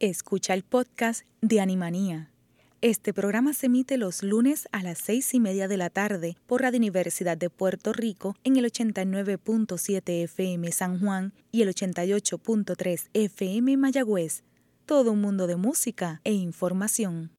Escucha el podcast de Animanía. Este programa se emite los lunes a las seis y media de la tarde por Radio Universidad de Puerto Rico en el 89.7 FM San Juan y el 88.3 FM Mayagüez. Todo un mundo de música e información.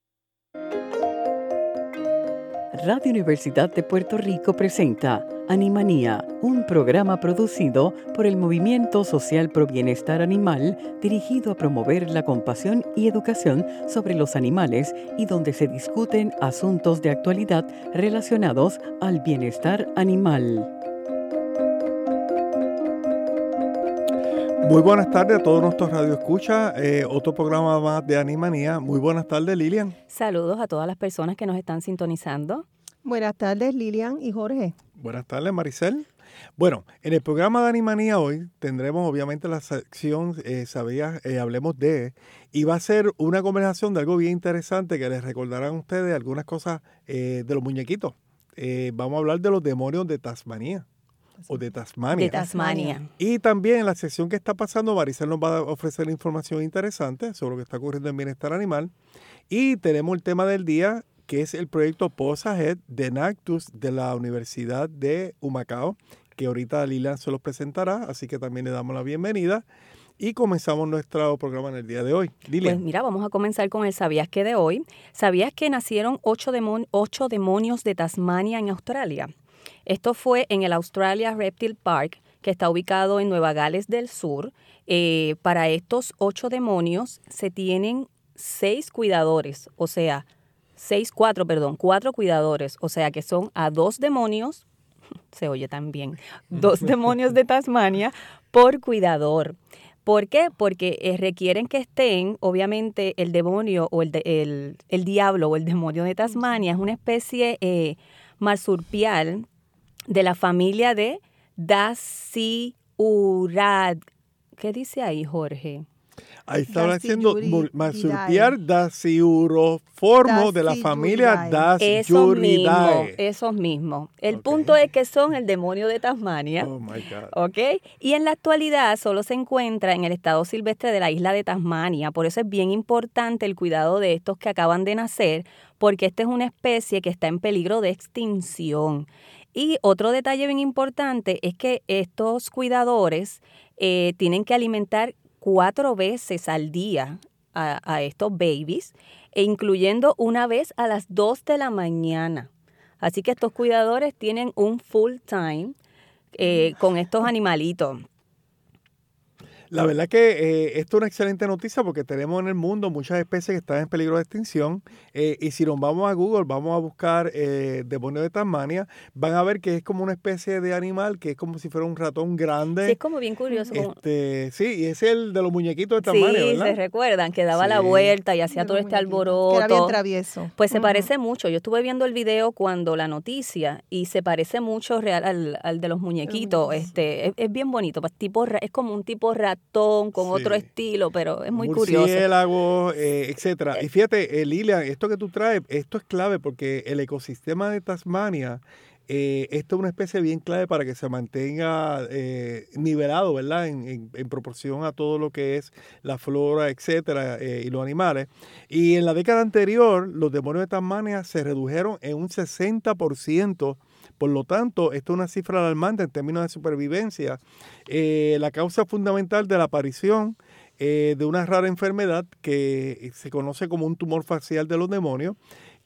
Radio Universidad de Puerto Rico presenta Animanía, un programa producido por el Movimiento Social Pro Bienestar Animal dirigido a promover la compasión y educación sobre los animales y donde se discuten asuntos de actualidad relacionados al bienestar animal. Muy buenas tardes a todos nuestros radioescuchas. Eh, otro programa más de Animanía. Muy buenas tardes, Lilian. Saludos a todas las personas que nos están sintonizando. Buenas tardes, Lilian y Jorge. Buenas tardes, Maricel. Bueno, en el programa de Animanía hoy tendremos obviamente la sección eh, Sabías, eh, Hablemos de, y va a ser una conversación de algo bien interesante que les recordarán a ustedes algunas cosas eh, de los muñequitos. Eh, vamos a hablar de los demonios de Tasmania o de Tasmania. De Tasmania. Y también en la sección que está pasando, Maricel nos va a ofrecer información interesante sobre lo que está ocurriendo en bienestar animal. Y tenemos el tema del día, que es el proyecto Posa Head de Nactus de la Universidad de Humacao, que ahorita Lilian se los presentará, así que también le damos la bienvenida. Y comenzamos nuestro programa en el día de hoy. Lilian. Pues mira, vamos a comenzar con el ¿Sabías que de hoy? ¿Sabías que nacieron ocho demonios de Tasmania en Australia? Esto fue en el Australia Reptile Park, que está ubicado en Nueva Gales del Sur. Eh, para estos ocho demonios se tienen seis cuidadores, o sea, seis, cuatro, perdón, cuatro cuidadores, o sea que son a dos demonios, se oye tan bien, dos demonios de Tasmania por cuidador. ¿Por qué? Porque eh, requieren que estén, obviamente, el demonio o el, de- el, el diablo o el demonio de Tasmania es una especie eh, marsupial de la familia de Daciurad. ¿Qué dice ahí, Jorge? Ahí Dasyuri- haciendo marsupial daciuroformo de la familia Dasyuridae. Esos mismos, Dasyuridae. esos mismos. El punto es que son el demonio de Tasmania. Oh my God. ¿Ok? Y en la actualidad solo se encuentra en el estado silvestre de la isla de Tasmania. Por eso es bien importante el cuidado de estos que acaban de nacer, porque esta es una especie que está en peligro de extinción. Y otro detalle bien importante es que estos cuidadores eh, tienen que alimentar cuatro veces al día a, a estos babies, e incluyendo una vez a las 2 de la mañana. Así que estos cuidadores tienen un full time eh, con estos animalitos. La verdad que eh, esto es una excelente noticia porque tenemos en el mundo muchas especies que están en peligro de extinción eh, y si nos vamos a Google, vamos a buscar eh, demonio de Tasmania, van a ver que es como una especie de animal que es como si fuera un ratón grande. Sí, es como bien curioso. como- Este, sí, y es el de los muñequitos de sí, Tasmania, se ¿verdad? recuerdan que daba la Sí. vuelta y hacía todo este muñequitos, alboroto. Que era bien travieso. Pues se parece mucho. Yo estuve viendo el video cuando la noticia y se parece mucho real al, al de los muñequitos. Este, es, es bien bonito. pues, tipo, ra- es como un tipo ratón con otro estilo, pero es muy curioso. Murciélagos, eh, etcétera. Y fíjate, eh, Lilian, esto que tú traes, esto es clave porque el ecosistema de Tasmania, eh, esto es una especie bien clave para que se mantenga eh, nivelado, ¿verdad? En, en- en proporción a todo lo que es la flora, etcétera, eh, y los animales. Y en la década anterior, los demonios de Tasmania se redujeron en un 60%. Por lo tanto, esto es una cifra alarmante en términos de supervivencia. Eh, la causa fundamental de la aparición eh, de una rara enfermedad que se conoce como un tumor facial de los demonios,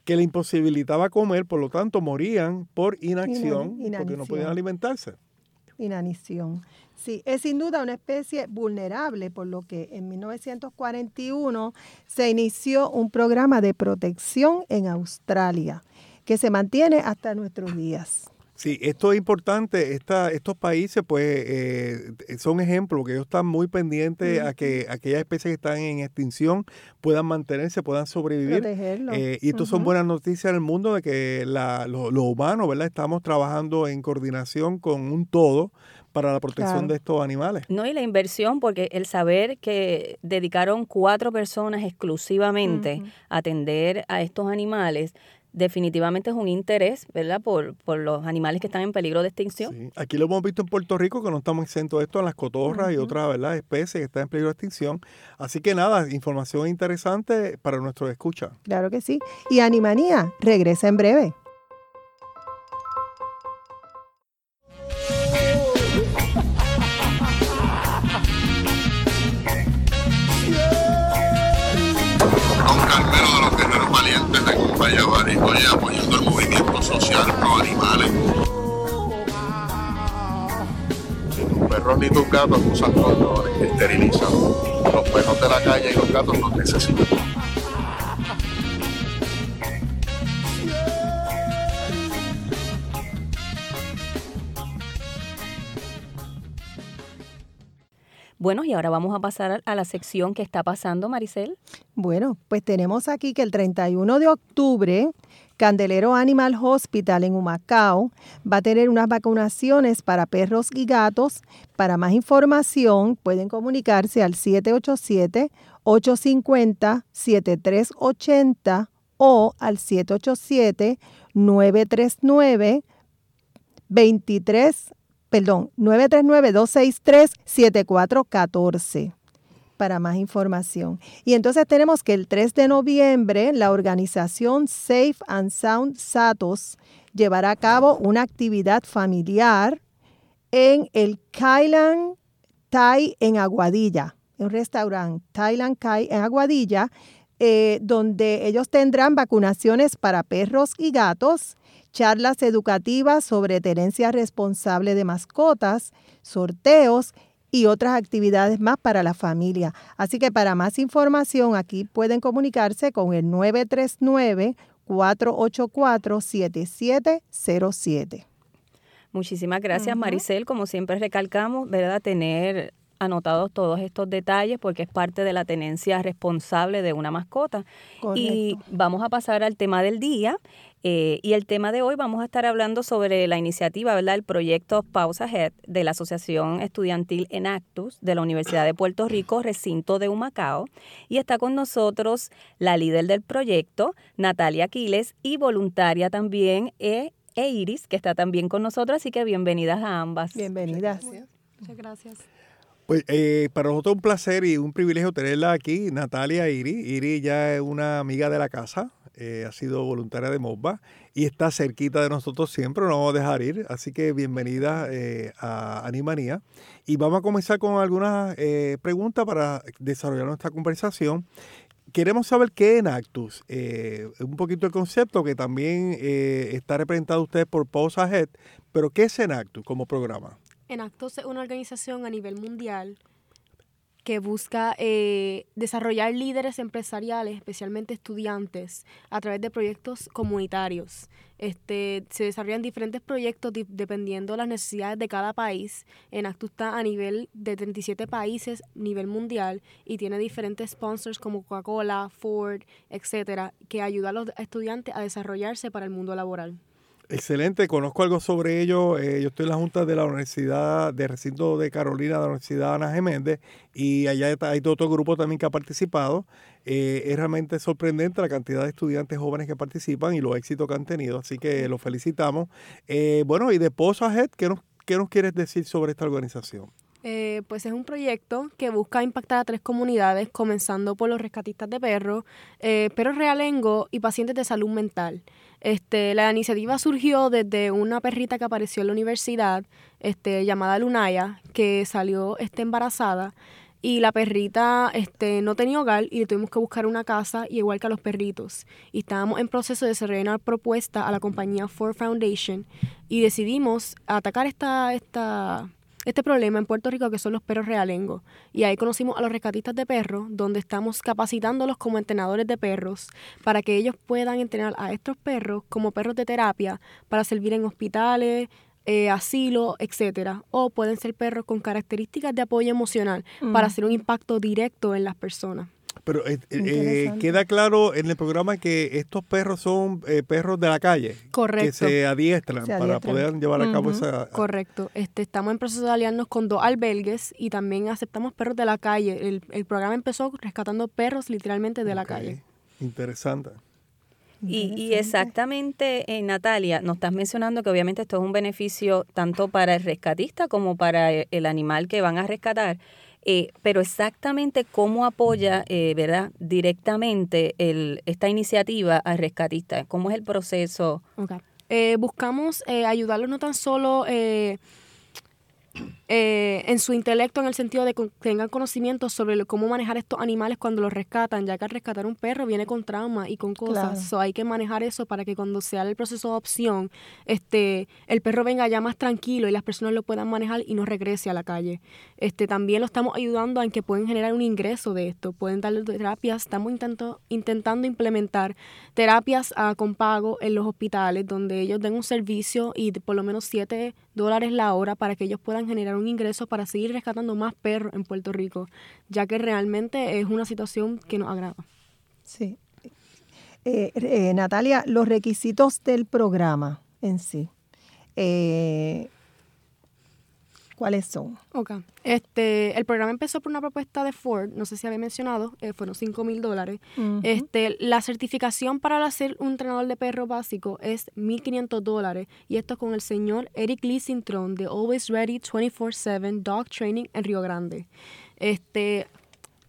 que le imposibilitaba comer, por lo tanto morían por inacción, porque no podían alimentarse. Inanición. Sí, es sin duda una especie vulnerable, por lo que en 1941 se inició un programa de protección en Australia, que se mantiene hasta nuestros días. Sí, esto es importante. Esta, estos países, pues, eh, son ejemplos que ellos están muy pendientes a que aquellas especies que están en extinción puedan mantenerse, puedan sobrevivir. Eh, y esto son buenas noticias en el mundo de que la, los humanos, ¿verdad? Estamos trabajando en coordinación con un todo para la protección Claro. de estos animales. No, y la inversión, porque el saber que dedicaron cuatro personas exclusivamente a atender a estos animales, definitivamente es un interés, ¿verdad?, por, por los animales que están en peligro de extinción. Sí. Aquí lo hemos visto en Puerto Rico, que no estamos exentos de esto, en las cotorras y otras ¿verdad? especies que están en peligro de extinción. Así que nada, información interesante para nuestros escuchas. Claro que sí. Y Animanía regresa en breve. Compayabari, estoy apoyando el movimiento social pro animales. Ni tus perros ni tus gatos usan condones, esterilizan. Los perros de la calle y los gatos los necesitan. Bueno, y ahora vamos a pasar a la sección que está pasando, Maricel. Bueno, pues tenemos aquí que el 31 de octubre, Candelero Animal Hospital en Humacao va a tener unas vacunaciones para perros y gatos. Para más información, pueden comunicarse al 787-850-7380 o al 787-939-23 perdón, 939-263-7414 para más información. Y entonces tenemos que el 3 de noviembre la organización Safe and Sound Satos llevará a cabo una actividad familiar en el Kailan Thai en Aguadilla, un restaurante Thailand Kai en Aguadilla, eh, donde ellos tendrán vacunaciones para perros y gatos charlas educativas sobre tenencia responsable de mascotas, sorteos y otras actividades más para la familia. Así que para más información aquí pueden comunicarse con el 939-484-7707. Muchísimas gracias, Maricel. Como siempre recalcamos, ¿verdad? Tener anotados todos estos detalles porque es parte de la tenencia responsable de una mascota. Y vamos a pasar al tema del día. Eh, y el tema de hoy vamos a estar hablando sobre la iniciativa, ¿verdad? El proyecto Pausa Head de la Asociación Estudiantil Enactus de la Universidad de Puerto Rico, recinto de Humacao. Y está con nosotros la líder del proyecto, Natalia Aquiles, y voluntaria también, e, e Iris, que está también con nosotros. Así que bienvenidas a ambas. Bienvenidas. Muchas gracias. Pues eh, para nosotros un placer y un privilegio tenerla aquí, Natalia Iris. Iris ya es una amiga de la casa, eh, ha sido voluntaria de MOBA y está cerquita de nosotros siempre, no vamos a dejar ir. Así que bienvenida eh, a Animanía. Y vamos a comenzar con algunas eh, preguntas para desarrollar nuestra conversación. Queremos saber qué es Enactus, un poquito el concepto que también está representado ustedes por Pause Ahead, pero ¿qué es Enactus como programa? Enactus es una organización a nivel mundial que busca eh, desarrollar líderes empresariales, especialmente estudiantes, a través de proyectos comunitarios. Este, se desarrollan diferentes proyectos dependiendo de las necesidades de cada país. En Actu está a nivel de 37 países, nivel mundial, y tiene diferentes sponsors como Coca-Cola, Ford, etcétera, que ayudan a los estudiantes a desarrollarse para el mundo laboral. Excelente, conozco algo sobre ello. Eh, yo estoy en la Junta de la Universidad de Recinto de Carolina, de la Universidad Ana Geméndez, y allá hay otro grupo también que ha participado. Eh, es realmente sorprendente la cantidad de estudiantes jóvenes que participan y los éxitos que han tenido, así que los felicitamos. Eh, bueno, y de Head, ¿qué nos, ¿qué nos quieres decir sobre esta organización? Eh, pues es un proyecto que busca impactar a tres comunidades, comenzando por los rescatistas de perros, perros realengo y pacientes de salud mental. Este, la iniciativa surgió desde una perrita que apareció en la universidad, este, llamada Lunaya, que salió este, embarazada y la perrita este, no tenía hogar y le tuvimos que buscar una casa, igual que a los perritos. Y estábamos en proceso de desarrollar una propuesta a la compañía Ford Foundation y decidimos atacar esta, esta este problema en Puerto Rico que son los perros realengos. Y ahí conocimos a los rescatistas de perros, donde estamos capacitándolos como entrenadores de perros para que ellos puedan entrenar a estos perros como perros de terapia para servir en hospitales, eh, asilo, etcétera. O pueden ser perros con características de apoyo emocional para hacer un impacto directo en las personas. Pero eh, eh, queda claro en el programa que estos perros son eh, perros de la calle. Correcto. Que se adiestran, para poder llevar a cabo esa... Correcto. Este, estamos en proceso de aliarnos con dos albergues y también aceptamos perros de la calle. El, programa empezó rescatando perros literalmente de la calle. Interesante. Y, y, exactamente, eh, Natalia, nos estás mencionando que obviamente esto es un beneficio tanto para el rescatista como para e, el animal que van a rescatar. Eh, pero exactamente cómo apoya, eh, ¿verdad?, directamente el, esta iniciativa al rescatista. ¿Cómo es el proceso? Okay. buscamos ayudarlos no tan solo eh, en su intelecto en el sentido de que tengan conocimiento sobre cómo manejar estos animales cuando los rescatan, ya que al rescatar un perro viene con trauma y con cosas. hay que manejar eso para que cuando sea el proceso de opción, este, el perro venga ya más tranquilo y las personas lo puedan manejar y no regrese a la calle. Este, también lo estamos ayudando a que pueden generar un ingreso de esto, pueden darle terapias, estamos intento, intentando implementar terapias a, con pago en los hospitales donde ellos den un servicio y de por lo menos 7 dólares la hora para que ellos puedan generar un ingreso para seguir rescatando más perros en Puerto Rico, ya que realmente es una situación que nos agrada. Sí. Eh, eh, Natalia, los requisitos del programa en sí. Eh, ¿Cuáles son? Ok. Este, el programa empezó por una propuesta de Ford, no sé si había mencionado, eh, fueron 5 mil dólares. este, la certificación para hacer un entrenador de perro básico es 1.500 dólares y esto con el señor Eric Lee Sintron de Always Ready 24-7 Dog Training en Río Grande. Este,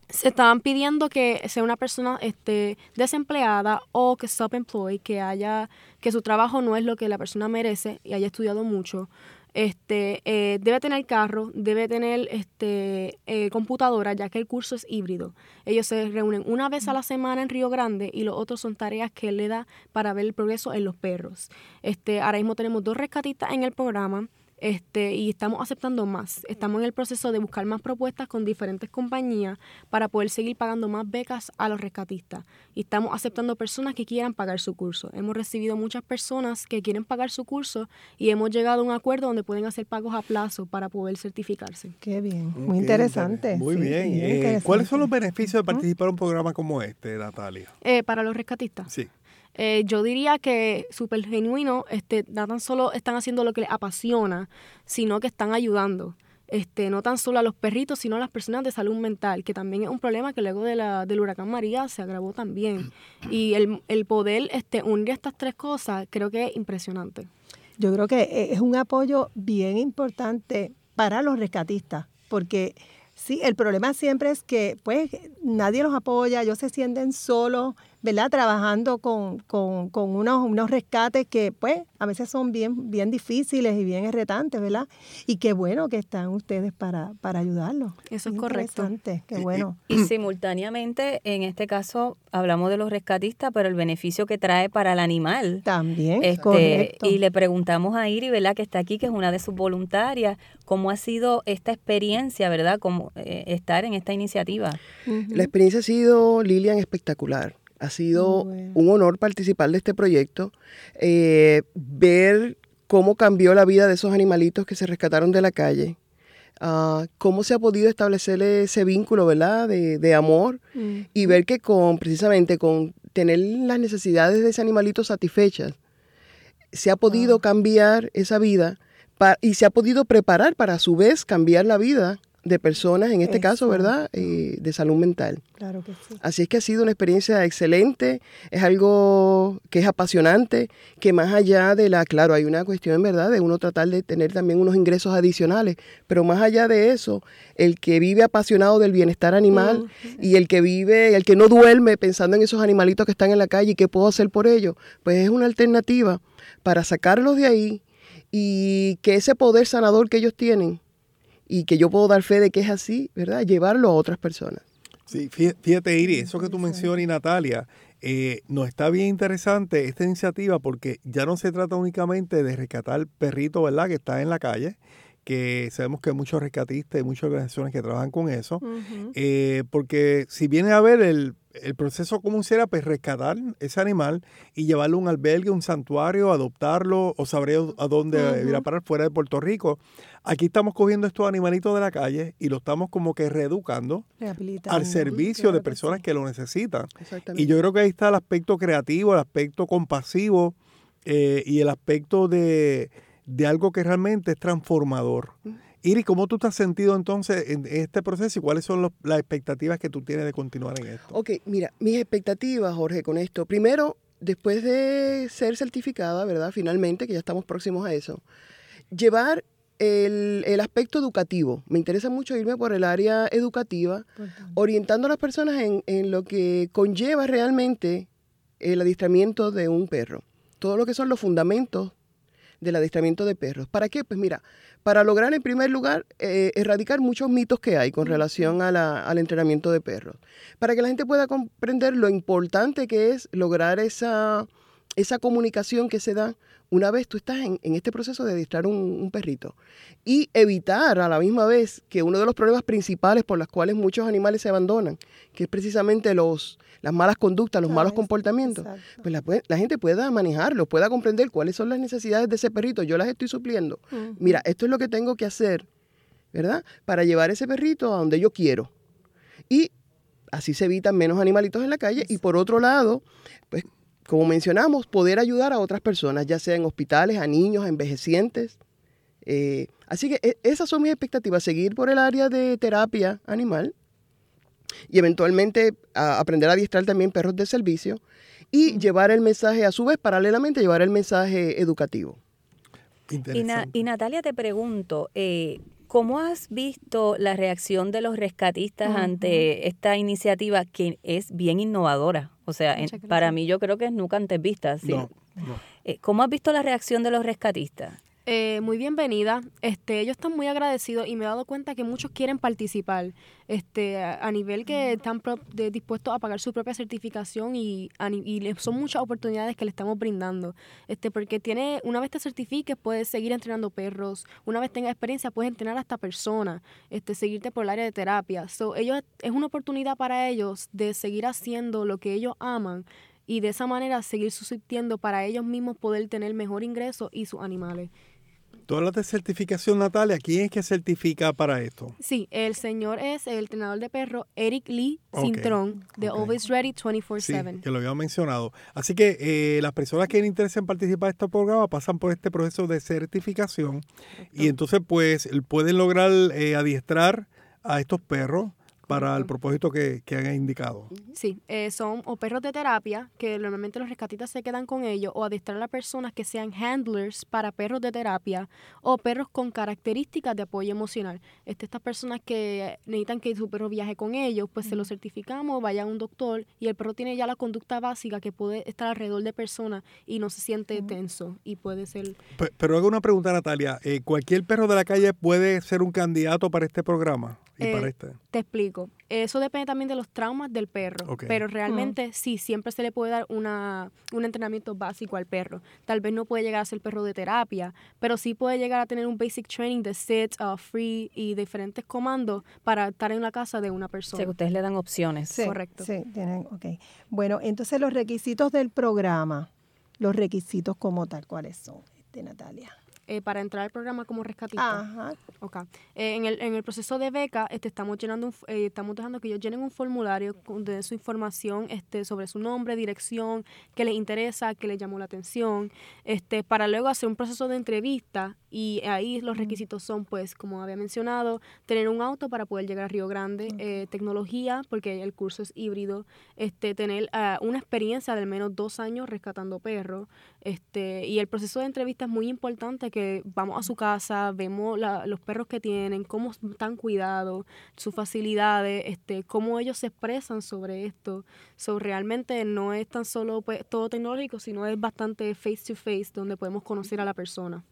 se estaban pidiendo que sea una persona este, desempleada o que self-employed, que haya, que su trabajo no es lo que la persona merece y haya estudiado mucho este, eh, debe tener carro, debe tener este, eh, computadora, ya que el curso es híbrido. Ellos se reúnen una vez a la semana en Río Grande y los otros son tareas que él le da para ver el progreso en los perros. Este, ahora mismo tenemos dos rescatistas en el programa este, y estamos aceptando más. Estamos en el proceso de buscar más propuestas con diferentes compañías para poder seguir pagando más becas a los rescatistas. Y estamos aceptando personas que quieran pagar su curso. Hemos recibido muchas personas que quieren pagar su curso y hemos llegado a un acuerdo donde pueden hacer pagos a plazo para poder certificarse. Qué bien, muy interesante. Muy bien. Eh, ¿Cuáles son los beneficios de participar en un programa como este, Natalia? Eh, para los rescatistas. Sí. Eh, yo diría que súper genuino, este, no tan solo están haciendo lo que les apasiona, sino que están ayudando. Este, no tan solo a los perritos, sino a las personas de salud mental, que también es un problema que luego de la, del huracán María se agravó también. Y el, el poder este, unir estas tres cosas creo que es impresionante. Yo creo que es un apoyo bien importante para los rescatistas, porque sí, el problema siempre es que pues nadie los apoya, ellos se sienten solos, ¿verdad? Trabajando con, con, con unos, unos, rescates que, pues, a veces son bien, bien difíciles y bien retantes, ¿verdad? Y qué bueno que están ustedes para, para ayudarlos. Eso es, correcto. Qué bueno. Y, simultáneamente, en este caso, hablamos de los rescatistas, pero el beneficio que trae para el animal. También, este, correcto. Y le preguntamos a Iri, ¿verdad? Que está aquí, que es una de sus voluntarias, ¿cómo ha sido esta experiencia, ¿verdad? Como eh, estar en esta iniciativa. La experiencia ha sido, Lilian, espectacular ha sido un honor participar de este proyecto, eh, ver cómo cambió la vida de esos animalitos que se rescataron de la calle, uh, cómo se ha podido establecer ese vínculo, ¿verdad?, de, amor y ver que con, precisamente con tener las necesidades de ese animalito satisfechas, se ha podido cambiar esa vida y se ha podido preparar para a su vez cambiar la vida de personas, en este caso, ¿verdad? Eh, de salud mental. Claro que sí. Así es que ha sido una experiencia excelente, es algo que es apasionante, que más allá de la, claro, hay una cuestión, ¿verdad?, de uno tratar de tener también unos ingresos adicionales, pero más allá de eso, el que vive apasionado del bienestar animal y el que vive, el que no duerme pensando en esos animalitos que están en la calle y qué puedo hacer por ellos, pues es una alternativa para sacarlos de ahí y que ese poder sanador que ellos tienen, y que yo puedo dar fe de que es así, ¿verdad? Llevarlo a otras personas. Sí, fíjate, Iri, eso que tú mencionas y Natalia, eh, nos está bien interesante esta iniciativa porque ya no se trata únicamente de rescatar perrito, ¿verdad?, que está en la calle, que sabemos que hay muchos rescatistas y muchas organizaciones que trabajan con eso, eh, porque si viene a ver el, proceso común será pues rescatar ese animal y llevarlo a un albergue, un santuario, adoptarlo o saber a dónde ir a parar fuera de Puerto Rico. Aquí estamos cogiendo estos animalitos de la calle y lo estamos como que reeducando al servicio de personas que lo necesitan. Y yo creo que ahí está el aspecto creativo, el aspecto compasivo eh, y el aspecto de de algo que realmente es transformador. Iri, ¿cómo tú te has sentido entonces en este proceso y cuáles son las expectativas que tú tienes de continuar en esto? Ok, mira, mis expectativas, Jorge, con esto. Primero, después de ser certificada, ¿verdad? Finalmente, que ya estamos próximos a eso, llevar el, el, aspecto educativo. Me interesa mucho irme por el área educativa, orientando a las personas en, en, lo que conlleva realmente el adiestramiento de un perro. Todo lo que son los fundamentos del adiestramiento de perros. ¿Para qué? Pues mira, para lograr en primer lugar eh, erradicar muchos mitos que hay con relación a la, al entrenamiento de perros. Para que la gente pueda comprender lo importante que es lograr esa, esa comunicación que se da una vez tú estás en, en este proceso de adiestrar un, un, perrito y evitar a la misma vez que uno de los problemas principales por los cuales muchos animales se abandonan, que es precisamente los, las malas conductas, los malos comportamientos, exacto. pues la, la, gente pueda manejarlo, pueda comprender cuáles son las necesidades de ese perrito, yo las estoy supliendo. Uh -huh. Mira, esto es lo que tengo que hacer, ¿verdad? Para llevar ese perrito a donde yo quiero. Y así se evitan menos animalitos en la calle y por otro lado, pues como mencionamos, poder ayudar a otras personas, ya sea en hospitales, a niños, a envejecientes. Eh, así que e, esas son mis expectativas, seguir por el área de terapia animal y eventualmente a aprender a adiestrar también perros de servicio y llevar el mensaje, a su vez, paralelamente, llevar el mensaje educativo. Y, Na, y, Natalia, te pregunto, eh, ¿cómo has visto la reacción de los rescatistas uh -huh. ante esta iniciativa que es bien innovadora? O sea, en, para mí yo creo que es nunca antes vista. ¿sí? No, no. Eh, ¿Cómo has visto la reacción de los rescatistas? Eh, muy bienvenida. Este, ellos están muy agradecidos y me he dado cuenta que muchos quieren participar. Este, a, nivel que están de, dispuestos a pagar su propia certificación y, son muchas oportunidades que le estamos brindando. Este, porque tiene, una vez te certifiques, puedes seguir entrenando perros. Una vez tengas experiencia, puedes entrenar hasta personas. Este, seguirte por el área de terapia. So, ellos es una oportunidad para ellos de seguir haciendo lo que ellos aman y de esa manera seguir subsistiendo para ellos mismos poder tener mejor ingreso y sus animales. Hablas de certificación, Natalia. ¿Quién es que certifica para esto? Sí, el señor es el entrenador de perro Eric Lee okay. Cintrón de okay. Always Ready 24-7. Sí, que lo había mencionado. Así que eh, las personas que tienen interés en participar de este programa pasan por este proceso de certificación y entonces pues pueden lograr eh, adiestrar a estos perros para el propósito que, que han indicado. Sí, eh, son o perros de terapia, que normalmente los rescatistas se quedan con ellos, o adiestrar a personas que sean handlers para perros de terapia, o perros con características de apoyo emocional. Este, estas personas que necesitan que su perro viaje con ellos, pues uh -huh. se lo certificamos, vaya a un doctor, y el perro tiene ya la conducta básica que puede estar alrededor de personas y no se siente uh -huh. tenso, y puede ser... Pero, pero hago una pregunta, Natalia. Eh, ¿Cualquier perro de la calle puede ser un candidato para este programa? Y eh, para este? Te explico. Eso depende también de los traumas del perro. Okay. Pero realmente uh -huh. sí, siempre se le puede dar una, un entrenamiento básico al perro. Tal vez no puede llegar a ser perro de terapia, pero sí puede llegar a tener un basic training de sit, uh, free y diferentes comandos para estar en la casa de una persona. O sea, que ustedes le dan opciones. Sí, Correcto. Sí, tienen, ok. Bueno, entonces los requisitos del programa, los requisitos como tal, ¿cuáles son, este, Natalia? Eh, para entrar al programa como rescatista. Ajá. Okay. Eh, en, el, en el proceso de beca, este, estamos llenando, un, eh, estamos dejando que ellos llenen un formulario de su información este, sobre su nombre, dirección, qué les interesa, qué les llamó la atención, este, para luego hacer un proceso de entrevista y ahí los requisitos son, pues, como había mencionado, tener un auto para poder llegar a Río Grande, okay. eh, tecnología, porque el curso es híbrido, este, tener uh, una experiencia de al menos dos años rescatando perros, este, y el proceso de entrevista es muy importante que vamos a su casa, vemos la, los perros que tienen, cómo están cuidados, sus facilidades, este, cómo ellos se expresan sobre esto. So, realmente no es tan solo pues, todo tecnológico, sino es bastante face to face donde podemos conocer a la persona.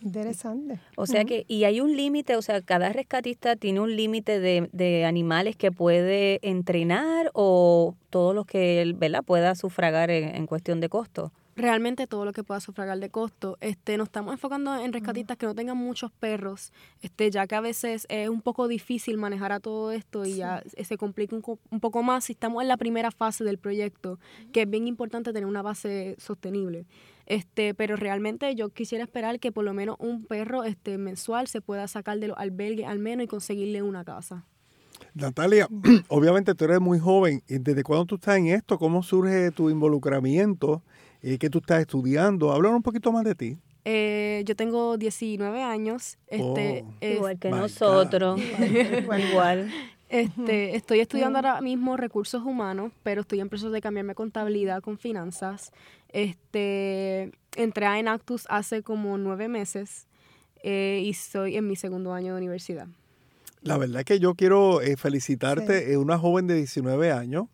Interesante. O sea que, y hay un límite, o sea, cada rescatista tiene un límite de, de, animales que puede entrenar o todos los que él ¿verdad? pueda sufragar en, en cuestión de costo realmente todo lo que pueda sufragar de costo. Este, nos estamos enfocando en rescatistas que no tengan muchos perros, este, ya que a veces es un poco difícil manejar a todo esto y sí. ya se complica un, un, poco más si estamos en la primera fase del proyecto, que es bien importante tener una base sostenible. Este, pero realmente yo quisiera esperar que por lo menos un perro este, mensual se pueda sacar de los albergues al menos y conseguirle una casa. Natalia, obviamente tú eres muy joven. ¿Desde cuándo tú estás en esto? ¿Cómo surge tu involucramiento? Eh, que tú estás estudiando. Háblanos un poquito más de ti. Eh, yo tengo 19 años. Este, oh, es, igual que nosotros. igual. igual. Este, Estoy estudiando ahora mismo recursos humanos, pero estoy en proceso de cambiarme a contabilidad con finanzas. Este, entré a Enactus hace como nueve meses eh, y soy en mi segundo año de universidad. La verdad es que yo quiero eh, felicitarte, una joven de 19 años,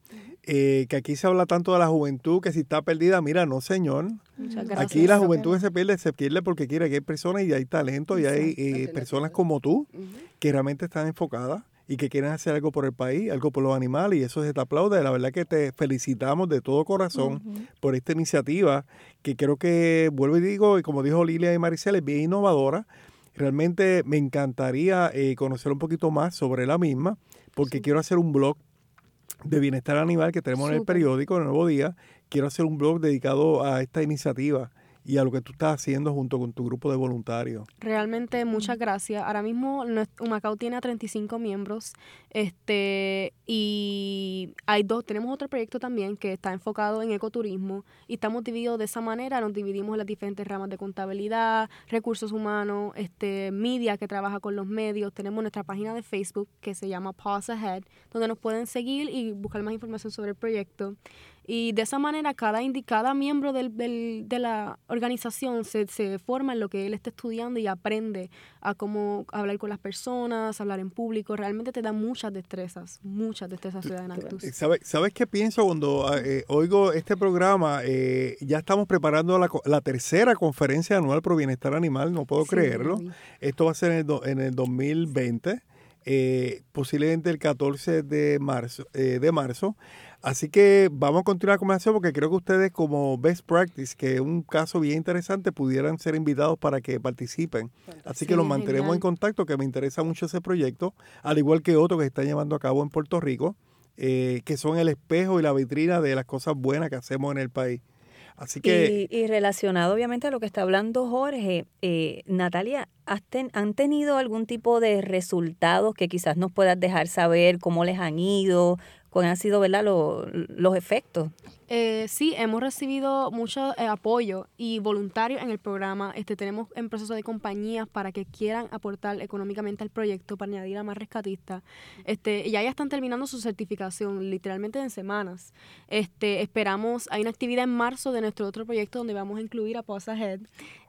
eh, que aquí se habla tanto de la juventud, que si está perdida, mira, no señor. Aquí la juventud se pierde, se pierde porque quiere que hay personas y hay talento y hay eh, personas como tú que realmente están enfocadas y que quieren hacer algo por el país, algo por los animales, y eso se te aplaude. La verdad que te felicitamos de todo corazón por esta iniciativa, que creo que, vuelvo y digo, y como dijo Lilia y Maricel, es bien innovadora. Realmente me encantaría eh, conocer un poquito más sobre la misma, porque quiero hacer un blog de bienestar animal que tenemos en el periódico, en el Nuevo Día. Quiero hacer un blog dedicado a esta iniciativa y a lo que tú estás haciendo junto con tu grupo de voluntarios. Realmente muchas gracias. Ahora mismo Humacao tiene a 35 miembros este y hay dos, tenemos otro proyecto también que está enfocado en ecoturismo y estamos divididos de esa manera, nos dividimos en las diferentes ramas de contabilidad, recursos humanos, este media que trabaja con los medios, tenemos nuestra página de Facebook que se llama Pause Ahead, donde nos pueden seguir y buscar más información sobre el proyecto. Y de esa manera cada, cada miembro del, del, de la organización se, se, forma en lo que él está estudiando y aprende a cómo hablar con las personas, hablar en público. Realmente te da muchas destrezas, muchas destrezas ciudadanas. ¿Sabes, ¿Sabes qué pienso cuando ah, eh, oigo este programa? Eh, ya estamos preparando la, la, tercera conferencia anual pro bienestar animal, no puedo creerlo. Esto va a ser en el, en el 2020. Eh, posiblemente el 14 de marzo, eh, de marzo. Así que vamos a continuar la conversación porque creo que ustedes como best practice, que es un caso bien interesante, pudieran ser invitados para que participen. Así que los mantenemos en contacto, que me interesa mucho ese proyecto, al igual que otro que se está llevando a cabo en Puerto Rico, eh, que son el espejo y la vitrina de las cosas buenas que hacemos en el país. Así que... Y, relacionado obviamente a lo que está hablando Jorge, eh, Natalia, ¿han tenido algún tipo de resultados que quizás nos puedas dejar saber cómo les han ido, cuáles han sido ¿verdad? los efectos? Eh, sí, hemos recibido mucho eh, apoyo y voluntarios en el programa. Este, tenemos en proceso de compañías para que quieran aportar económicamente al proyecto para añadir a más rescatistas. Este, ya ya están terminando su certificación, literalmente en semanas. Este, esperamos, hay una actividad en marzo de nuestro otro proyecto donde vamos a incluir a Pause Ahead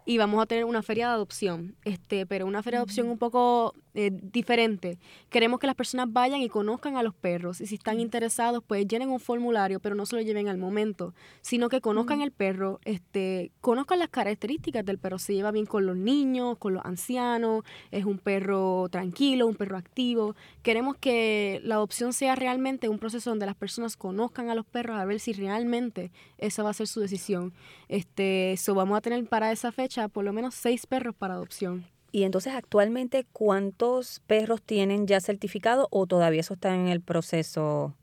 y vamos a tener una feria de adopción, este, pero una feria de adopción un poco eh, diferente. Queremos que las personas vayan y conozcan a los perros y si están interesados, pues llenen un formulario, pero no se lo lleven al momento, sino que conozcan el perro, este, conozcan las características del perro. Se lleva bien con los niños, con los ancianos, es un perro tranquilo, un perro activo. Queremos que la adopción sea realmente un proceso donde las personas conozcan a los perros a ver si realmente esa va a ser su decisión. Este, eso vamos a tener para esa fecha por lo menos seis perros para adopción. Y entonces, actualmente, ¿cuántos perros tienen ya certificado o todavía eso está en el proceso?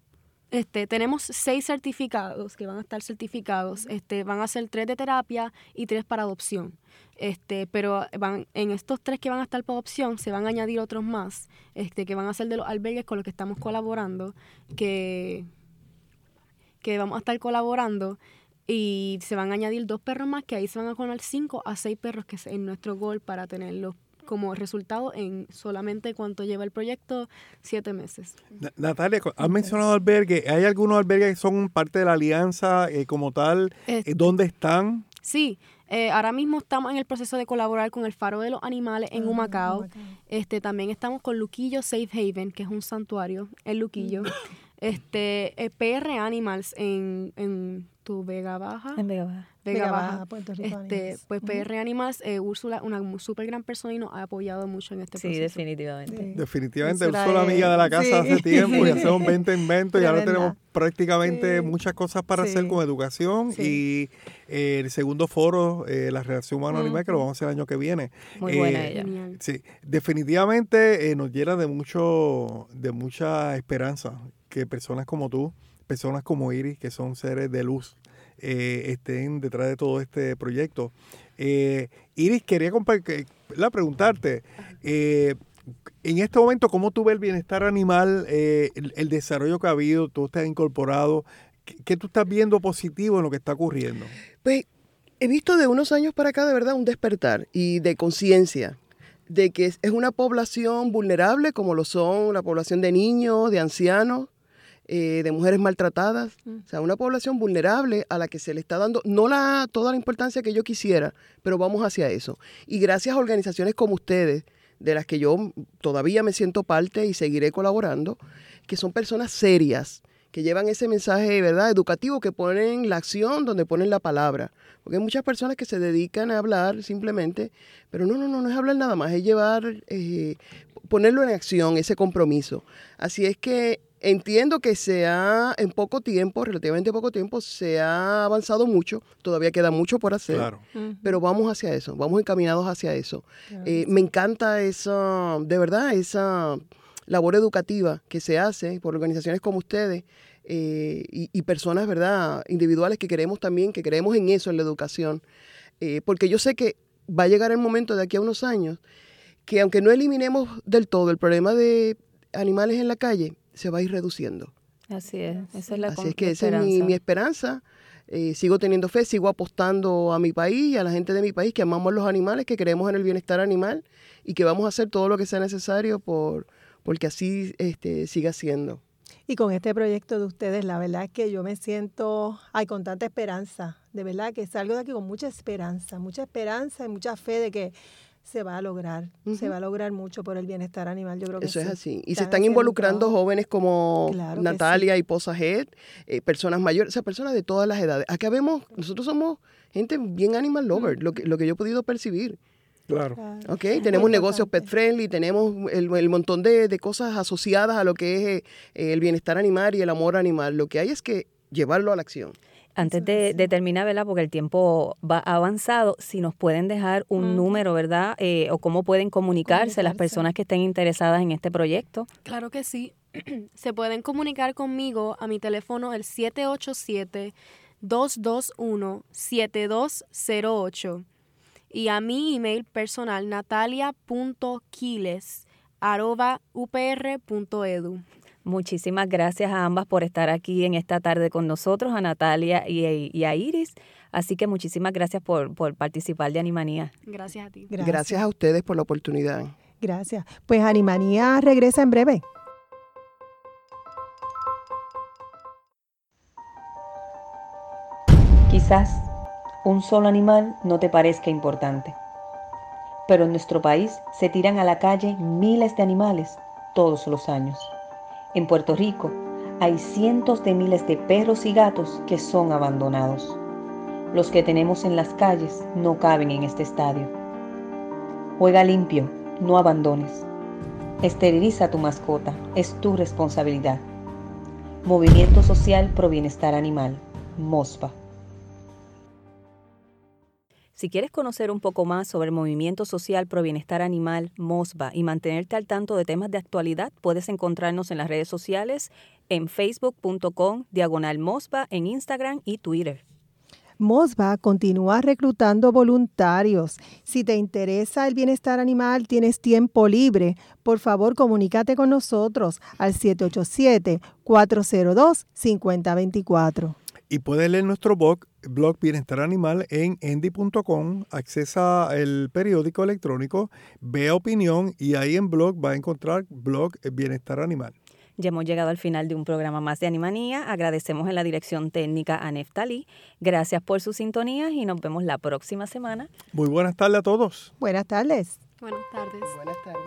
Este, tenemos seis certificados que van a estar certificados. Este, van a ser tres de terapia y tres para adopción. Este, pero van, en estos tres que van a estar para adopción se van a añadir otros más, este, que van a ser de los albergues con los que estamos colaborando, que, que vamos a estar colaborando y se van a añadir dos perros más, que ahí se van a poner cinco a seis perros, que es en nuestro gol para tenerlos como resultado en solamente cuánto lleva el proyecto, siete meses. Natalia, has mencionado albergues. ¿Hay algunos albergues que son parte de la alianza eh, como tal? Eh, ¿Dónde están? Sí, eh, ahora mismo estamos en el proceso de colaborar con el Faro de los Animales en ah, Humacao. Este, también estamos con Luquillo Safe Haven, que es un santuario en Luquillo. este, PR Animals en, en tu Vega Baja. En Vega Baja. Vega, Baja, Puerto Rico. Este, pues PR Animals, eh, Úrsula, una súper gran persona y nos ha apoyado mucho en este proceso. Sí, definitivamente. Definitivamente, Úrsula, amiga de la casa hace tiempo y hacemos 20 inventos y ahora tenemos prácticamente muchas cosas para hacer con educación y eh, el segundo foro, eh, la relación humano-animal, que lo vamos a hacer el año que viene. Muy buena ella. Sí, definitivamente nos llena de mucho, de mucha esperanza que personas como tú personas como Iris, que son seres de luz, eh, estén detrás de todo este proyecto. Eh, Iris, quería la preguntarte, eh, en este momento, ¿cómo tú ves el bienestar animal, el, desarrollo que ha habido, tú estás incorporado? ¿Qué, tú estás viendo positivo en lo que está ocurriendo? Pues he visto de unos años para acá de verdad un despertar y de conciencia de que es una población vulnerable como lo son la población de niños, de ancianos, eh, de mujeres maltratadas, mm. o sea, una población vulnerable a la que se le está dando no la, toda la importancia que yo quisiera, pero vamos hacia eso. Y gracias a organizaciones como ustedes, de las que yo todavía me siento parte y seguiré colaborando, que son personas serias, que llevan ese mensaje, ¿verdad?, educativo, que ponen la acción donde ponen la palabra. Porque hay muchas personas que se dedican a hablar simplemente, pero no, no, no, no es hablar nada más, es llevar, eh, ponerlo en acción, ese compromiso. Así es que entiendo que se ha, en poco tiempo, relativamente poco tiempo, se ha avanzado mucho, todavía queda mucho por hacer, pero vamos hacia eso, vamos encaminados hacia eso. Eh, me encanta esa, de verdad, esa labor educativa que se hace por organizaciones como ustedes eh, y, personas, ¿verdad?, individuales que queremos también, que creemos en eso, en la educación, eh, porque yo sé que va a llegar el momento de aquí a unos años que aunque no eliminemos del todo el problema de animales en la calle, se va a ir reduciendo. Así es, esa es la Así es que esa es mi, esperanza. Eh, sigo teniendo fe, sigo apostando a mi país y a la gente de mi país que amamos los animales, que creemos en el bienestar animal y que vamos a hacer todo lo que sea necesario por porque así este, siga siendo. Y con este proyecto de ustedes, la verdad es que yo me siento, ay, con tanta esperanza, de verdad que salgo de aquí con mucha esperanza, mucha esperanza y mucha fe de que se va a lograr, se va a lograr mucho por el bienestar animal, yo creo que Eso es así. Y se están involucrando jóvenes como Natalia y Posa Head, eh, personas mayores, o sea, personas de todas las edades. Acá vemos, nosotros somos gente bien animal lover, lo, que, lo que yo he podido percibir. Claro. Ok, tenemos negocios pet friendly, tenemos el, montón de, cosas asociadas a lo que es eh, el bienestar animal y el amor animal. Lo que hay es que llevarlo a la acción. Antes de, terminar, ¿verdad? Porque el tiempo va avanzado, si nos pueden dejar un número, ¿verdad? Eh, o cómo pueden comunicarse, las personas que estén interesadas en este proyecto. Claro que sí. Se pueden comunicar conmigo a mi teléfono el 787 221 7208 y a mi email personal natalia.quiles.upr.edu. Muchísimas gracias a ambas por estar aquí en esta tarde con nosotros, a Natalia y, a Iris. Así que muchísimas gracias por, participar de Animanía. Gracias a ti. Gracias. a ustedes por la oportunidad. Gracias. Pues Animanía regresa en breve. Quizás un solo animal no te parezca importante. Pero en nuestro país se tiran a la calle miles de animales todos los años. En Puerto Rico hay cientos de miles de perros y gatos que son abandonados. Los que tenemos en las calles no caben en este estadio. Juega limpio, no abandones. Esteriliza a tu mascota, es tu responsabilidad. Movimiento Social Pro Bienestar Animal, MOSPA. Si quieres conocer un poco más sobre el Movimiento Social Pro Bienestar Animal, MOSBA, y mantenerte al tanto de temas de actualidad, puedes encontrarnos en las redes sociales en facebook.com diagonal MOSBA, en Instagram y Twitter. MOSBA continúa reclutando voluntarios. Si te interesa el bienestar animal, tienes tiempo libre, por favor comunícate con nosotros al 787-402-5024. Y puedes leer nuestro blog, blog Bienestar Animal en endy.com, accesa el periódico electrónico, vea opinión y ahí en blog va a encontrar blog Bienestar Animal. Ya hemos llegado al final de un programa más de Animanía. Agradecemos en la dirección técnica a Neftali. Gracias por su sintonía y nos vemos la próxima semana. Muy buenas tardes a todos. Buenas tardes. Buenas tardes. Buenas tardes.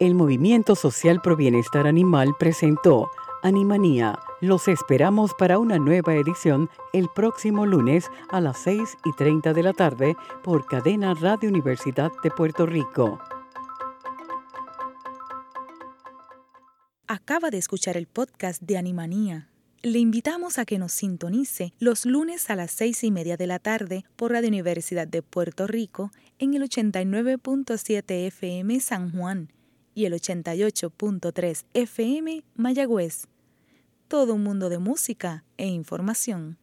El Movimiento Social Pro Bienestar Animal presentó Animanía. Los esperamos para una nueva edición el próximo lunes a las 6 y 30 de la tarde por Cadena Radio Universidad de Puerto Rico. Acaba de escuchar el podcast de Animanía. Le invitamos a que nos sintonice los lunes a las seis y media de la tarde por Radio Universidad de Puerto Rico en el 89.7 FM San Juan y el 88.3 FM Mayagüez todo un mundo de música e información.